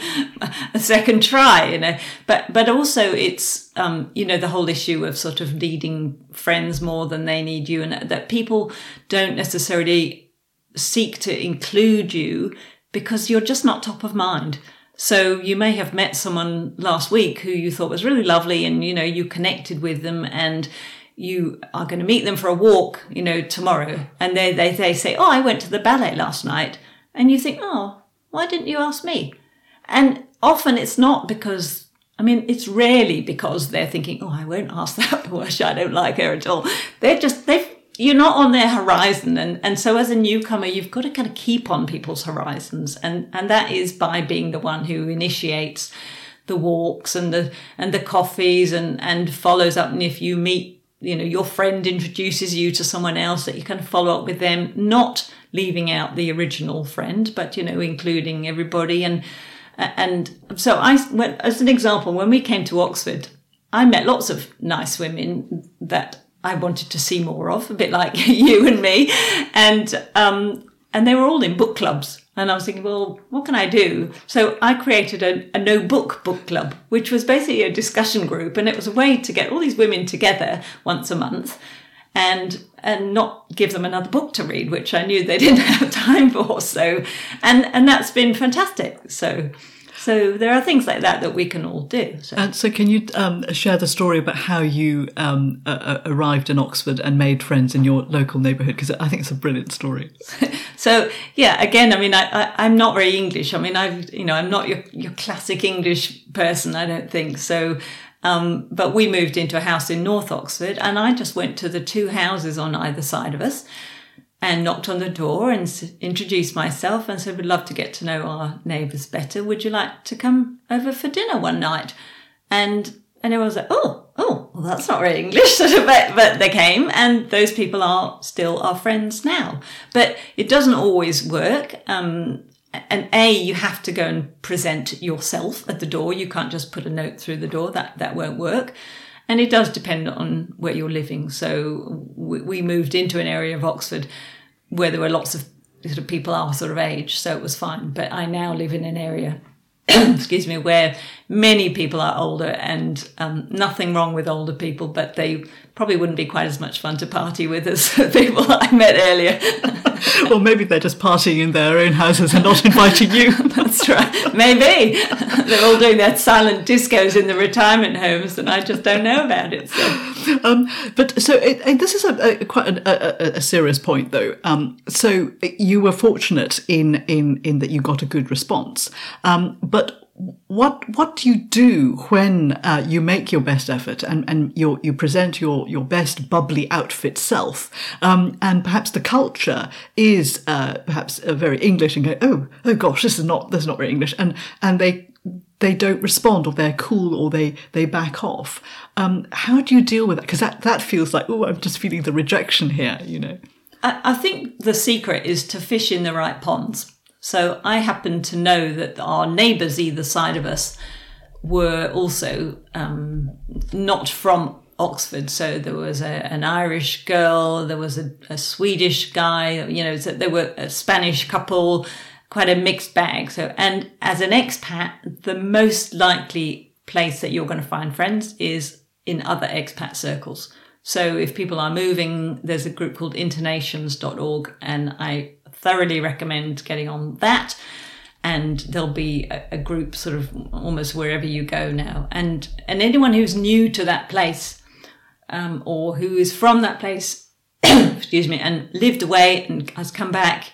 a second try you know. But but also it's um you know the whole issue of sort of needing friends more than they need you and that people don't necessarily seek to include you because you're just not top of mind so you may have met someone last week who you thought was really lovely and you know you connected with them and you are going to meet them for a walk, you know, tomorrow. And they, they, they say, Oh, I went to the ballet last night. And you think, Oh, why didn't you ask me? And often it's not because, I mean, it's rarely because they're thinking, Oh, I won't ask that bush. I don't like her at all. They're just, they've, you're not on their horizon. And, and so as a newcomer, you've got to kind of keep on people's horizons. And, and that is by being the one who initiates the walks and the, and the coffees and, and follows up. And if you meet you know your friend introduces you to someone else that you of follow up with them not leaving out the original friend but you know including everybody and and so i as an example when we came to oxford i met lots of nice women that i wanted to see more of a bit like you and me and um and they were all in book clubs and I was thinking, well, what can I do? So I created a, a, no book book club, which was basically a discussion group. And it was a way to get all these women together once a month and and not give them another book to read, which I knew they didn't have time for. So and and that's been fantastic. So so there are things like that that we can all do. So, and so can you um, share the story about how you um, uh, arrived in Oxford and made friends in your local neighbourhood? Because I think it's a brilliant story. so yeah, again, I mean, I, I, am not very English. I mean, I've you know, I'm not your your classic English person. I don't think so. Um, but we moved into a house in North Oxford, and I just went to the two houses on either side of us and knocked on the door and introduced myself and said, We'd love to get to know our neighbours better. Would you like to come over for dinner one night? And and everyone was like, Oh, oh, well, that's not really English, but, but they came, and those people are still our friends now. But it doesn't always work. Um, and A, you have to go and present yourself at the door. You can't just put a note through the door. That that won't work. And it does depend on where you're living. So we moved into an area of Oxford where there were lots of sort of people our sort of age, so it was fine. But I now live in an area, excuse me, where many people are older, and um, nothing wrong with older people, but they probably wouldn't be quite as much fun to party with as people I met earlier. well, maybe they're just partying in their own houses and not inviting you. That's right. Maybe they're all doing their silent discos in the retirement homes, and I just don't know about it. So, um, but so it, it, this is a, a quite a, a, serious point, though. Um, so you were fortunate in in in that you got a good response, um, but what what do you do when uh, you make your best effort and, and you you present your your best bubbly outfit self? Um, and perhaps the culture is uh, perhaps very English and go oh oh gosh this is not this is not very English and and they they don't respond or they're cool or they they back off. Um, how do you deal with that? Because that that feels like oh I'm just feeling the rejection here you know? I, I think the secret is to fish in the right ponds so I happen to know that our neighbours either side of us were also um, not from Oxford. So there was a, an Irish girl, there was a, a Swedish guy, you know, so there were a Spanish couple, quite a mixed bag. So, and as an expat, the most likely place that you're going to find friends is in other expat circles. So if people are moving, there's a group called internations.org and I thoroughly recommend getting on that. And there'll be a, a group sort of almost wherever you go now. And, and anyone who's new to that place, um, or who is from that place, excuse me, and lived away and has come back,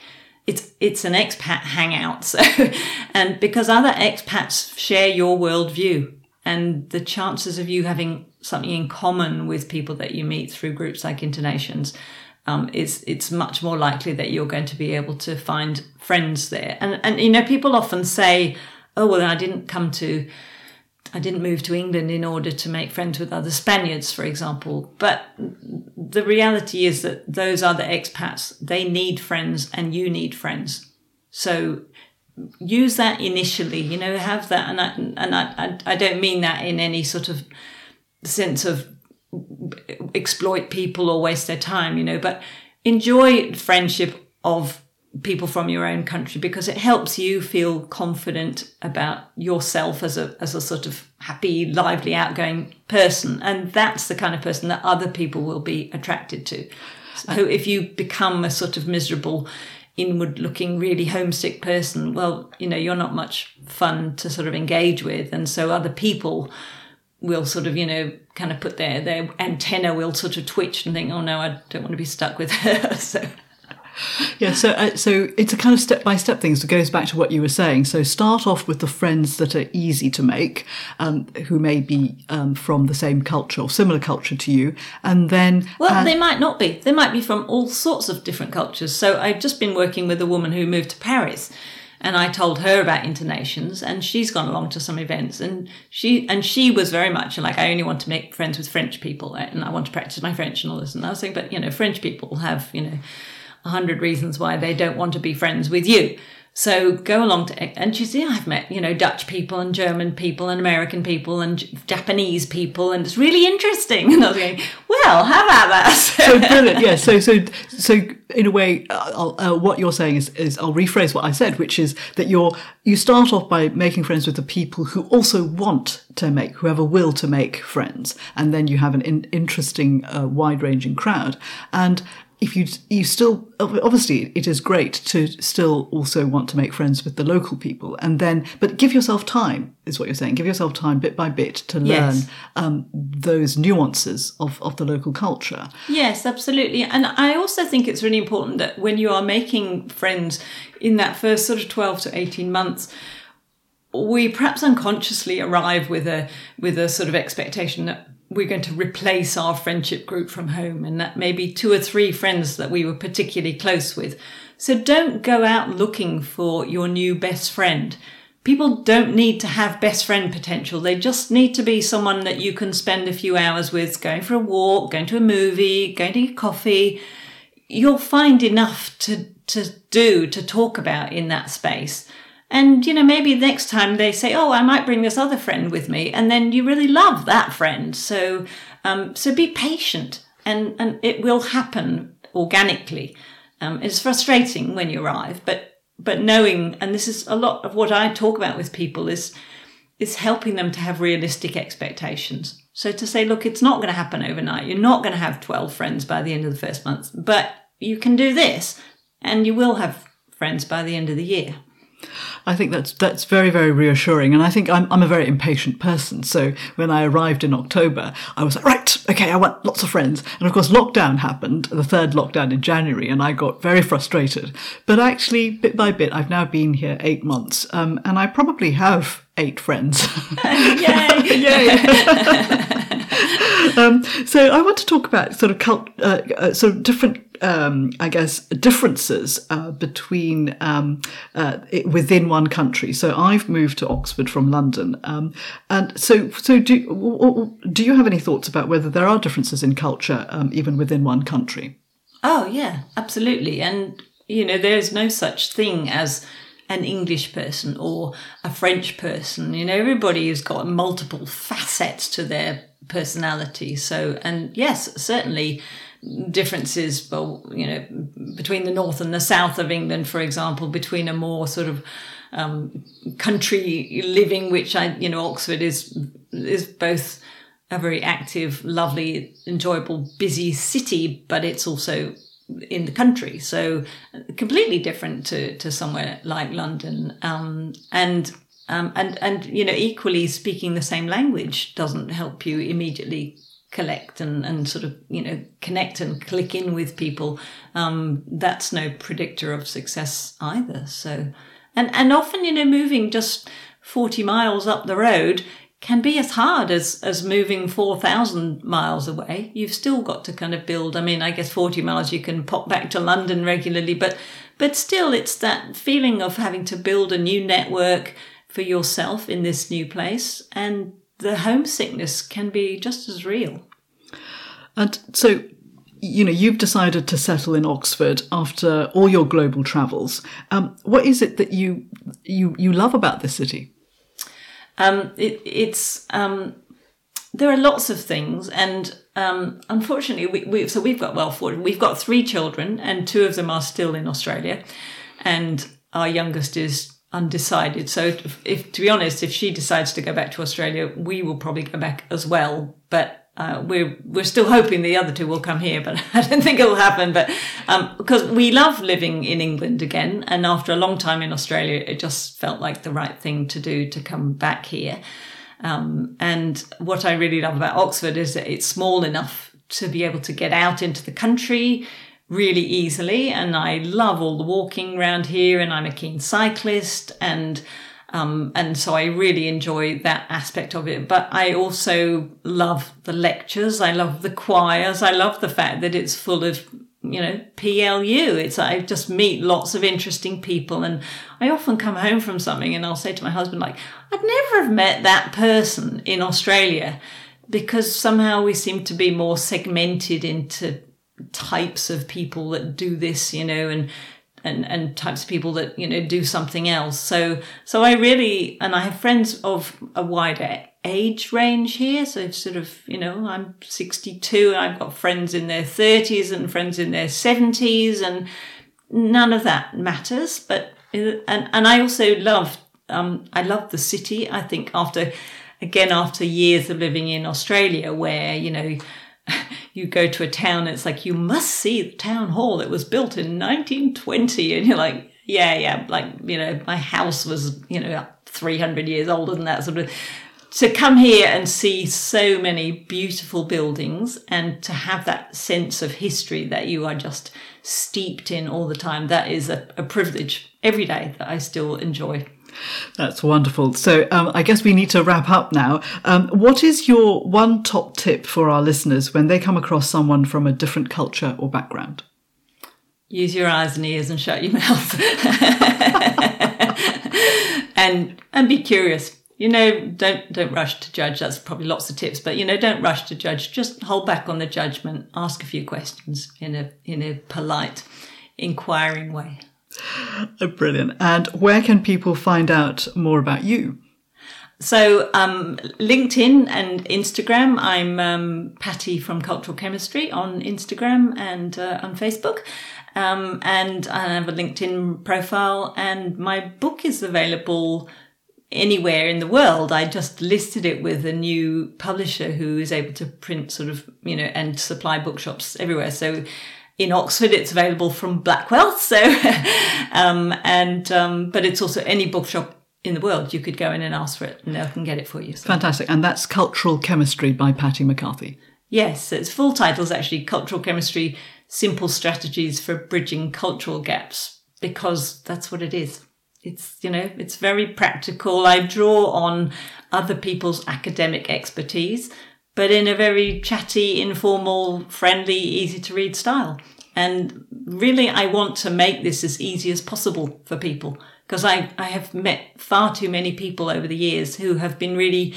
it's it's an expat hangout. So, and because other expats share your worldview, and the chances of you having something in common with people that you meet through groups like Internations um, is it's much more likely that you're going to be able to find friends there. And and you know, people often say, "Oh, well, I didn't come to." I didn't move to England in order to make friends with other Spaniards, for example. But the reality is that those other expats, they need friends and you need friends. So use that initially, you know, have that. And I, and I, I don't mean that in any sort of sense of exploit people or waste their time, you know, but enjoy friendship of people from your own country because it helps you feel confident about yourself as a as a sort of happy, lively, outgoing person, and that's the kind of person that other people will be attracted to. So if you become a sort of miserable, inward looking, really homesick person, well, you know, you're not much fun to sort of engage with, and so other people will sort of, you know, kind of put their their antenna will sort of twitch and think, oh no, I don't want to be stuck with her. so yeah, so uh, so it's a kind of step by step thing. So it goes back to what you were saying. So start off with the friends that are easy to make, um, who may be um, from the same culture or similar culture to you, and then well, uh, they might not be. They might be from all sorts of different cultures. So I've just been working with a woman who moved to Paris. And I told her about Internations and she's gone along to some events, and she and she was very much like, I only want to make friends with French people, eh, and I want to practice my French and all this. And I was saying, but you know, French people have you know a hundred reasons why they don't want to be friends with you. So go along to, and she said, I've met, you know, Dutch people and German people and American people and Japanese people, and it's really interesting. And I was going, well, how about that? so brilliant. Yeah. So, so, so in a way, uh, what you're saying is, is I'll rephrase what I said, which is that you're, you start off by making friends with the people who also want to make, who have a will to make friends. And then you have an in, interesting, uh, wide ranging crowd. And, if you you still obviously it is great to still also want to make friends with the local people and then but give yourself time is what you're saying. Give yourself time bit by bit to learn yes. um, those nuances of, of the local culture. Yes absolutely. And i also think it's really important that when you are making friends in that first sort of 12 to 18 months we perhaps unconsciously arrive with a with a sort of expectation that we're going to replace our friendship group from home and that maybe two or three friends that we were particularly close with. So don't go out looking for your new best friend. People don't need to have best friend potential. They just need to be someone that you can spend a few hours with, going for a walk, going to a movie, going to get coffee. You'll find enough to, to do, to talk about in that space. And, you know, maybe next time they say, oh, I might bring this other friend with me. And then you really love that friend. So, um, so be patient and, and it will happen organically. Um, it's frustrating when you arrive, but, but knowing, and this is a lot of what I talk about with people is, is helping them to have realistic expectations. So to say, look, it's not going to happen overnight. You're not going to have 12 friends by the end of the first month, but you can do this and you will have friends by the end of the year. I think that's that's very very reassuring, and I think I'm I'm a very impatient person. So when I arrived in October, I was like, right, okay, I want lots of friends, and of course lockdown happened, the third lockdown in January, and I got very frustrated. But actually, bit by bit, I've now been here eight months, um, and I probably have eight friends. Yay! Yay! um, so I want to talk about sort of cult, uh, uh, sort of different, um, I guess, differences uh, between um, uh, it, within one country. So I've moved to Oxford from London, um, and so so do do you have any thoughts about whether there are differences in culture um, even within one country? Oh yeah, absolutely, and you know, there's no such thing as an English person or a French person. You know, everybody has got multiple facets to their personality. So, and yes, certainly differences, well, you know, between the north and the south of England, for example, between a more sort of um, country living, which I, you know, Oxford is is both a very active, lovely, enjoyable, busy city, but it's also in the country. So completely different to, to somewhere like London. Um, and um, and and you know, equally speaking the same language doesn't help you immediately collect and, and sort of you know connect and click in with people. Um, that's no predictor of success either. So, and and often you know, moving just forty miles up the road can be as hard as as moving 4000 miles away. You've still got to kind of build i mean i guess 40 miles you can pop back to london regularly but but still it's that feeling of having to build a new network for yourself in this new place and the homesickness can be just as real. And so you know you've decided to settle in oxford after all your global travels. Um, what is it that you you you love about this city um, it, it's um, there are lots of things, and um, unfortunately, we, we, so we've got well forward. We've got three children, and two of them are still in Australia, and our youngest is undecided. So, if, if to be honest, if she decides to go back to Australia, we will probably go back as well. But uh, we're we're still hoping the other two will come here, but I don't think it'll happen. But um, because we love living in England again, and after a long time in Australia, it just felt like the right thing to do to come back here. Um, and what I really love about Oxford is that it's small enough to be able to get out into the country really easily, and I love all the walking around here, and I'm a keen cyclist and um, and so I really enjoy that aspect of it. But I also love the lectures. I love the choirs. I love the fact that it's full of, you know, PLU. It's, I just meet lots of interesting people. And I often come home from something and I'll say to my husband, like, I'd never have met that person in Australia because somehow we seem to be more segmented into types of people that do this, you know, and and, and types of people that you know do something else. So so I really and I have friends of a wider age range here. So sort of you know I'm 62 and I've got friends in their 30s and friends in their 70s and none of that matters. But and and I also love um, I love the city. I think after again after years of living in Australia where you know you go to a town, it's like, you must see the town hall. It was built in 1920. And you're like, yeah, yeah, like, you know, my house was, you know, 300 years older than that sort of. To come here and see so many beautiful buildings and to have that sense of history that you are just steeped in all the time, that is a, a privilege every day that I still enjoy. That's wonderful. So um, I guess we need to wrap up now. Um, what is your one top tip for our listeners when they come across someone from a different culture or background? Use your eyes and ears and shut your mouth, and and be curious. You know, don't don't rush to judge. That's probably lots of tips, but you know, don't rush to judge. Just hold back on the judgment. Ask a few questions in a in a polite, inquiring way. Brilliant. And where can people find out more about you? So, um, LinkedIn and Instagram. I'm um, Patty from Cultural Chemistry on Instagram and uh, on Facebook. Um, and I have a LinkedIn profile, and my book is available anywhere in the world. I just listed it with a new publisher who is able to print sort of, you know, and supply bookshops everywhere. So in Oxford, it's available from Blackwell. So, um, and um, but it's also any bookshop in the world. You could go in and ask for it, and they can get it for you. So. Fantastic, and that's Cultural Chemistry by Patty McCarthy. Yes, its full title is actually Cultural Chemistry: Simple Strategies for Bridging Cultural Gaps, because that's what it is. It's you know it's very practical. I draw on other people's academic expertise but in a very chatty, informal, friendly, easy to read style. And really, I want to make this as easy as possible for people because I, I have met far too many people over the years who have been really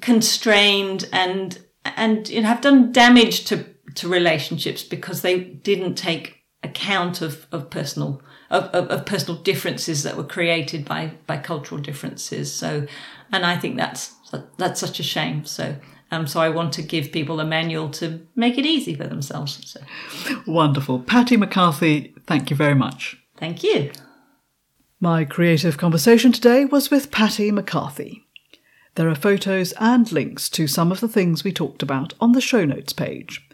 constrained and and you know, have done damage to, to relationships because they didn't take account of, of personal of, of, of personal differences that were created by by cultural differences. So, and I think that's that's such a shame. So um, so I want to give people a manual to make it easy for themselves. So. Wonderful. Patty McCarthy, thank you very much. Thank you. My creative conversation today was with Patty McCarthy. There are photos and links to some of the things we talked about on the show notes page.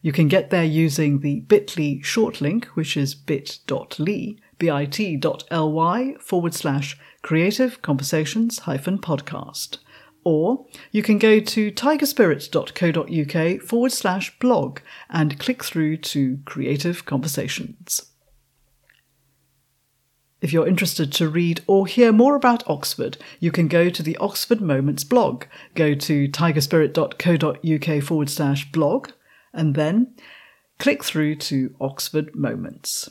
You can get there using the bit.ly short link, which is bit.ly, bit.ly forward slash creative conversations hyphen podcast. Or you can go to tigerspirit.co.uk forward slash blog and click through to Creative Conversations. If you're interested to read or hear more about Oxford, you can go to the Oxford Moments blog. Go to tigerspirit.co.uk forward slash blog and then click through to Oxford Moments.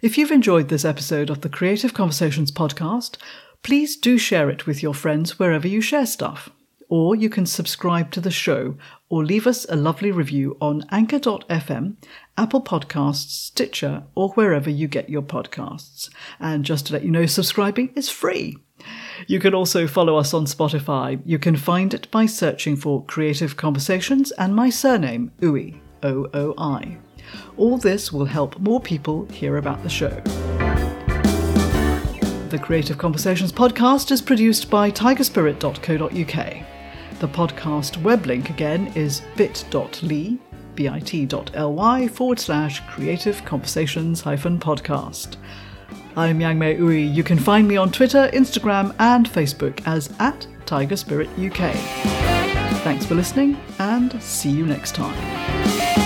If you've enjoyed this episode of the Creative Conversations podcast, please do share it with your friends wherever you share stuff. Or you can subscribe to the show or leave us a lovely review on anchor.fm, Apple Podcasts, Stitcher, or wherever you get your podcasts. And just to let you know, subscribing is free. You can also follow us on Spotify. You can find it by searching for Creative Conversations and my surname, Ooi, O O I. All this will help more people hear about the show. The Creative Conversations podcast is produced by tigerspirit.co.uk. The podcast web link again is bit.ly, bit.ly forward slash creative conversations hyphen podcast. I'm Yang Mei Ooi. You can find me on Twitter, Instagram, and Facebook as at Tiger Spirit UK. Thanks for listening and see you next time.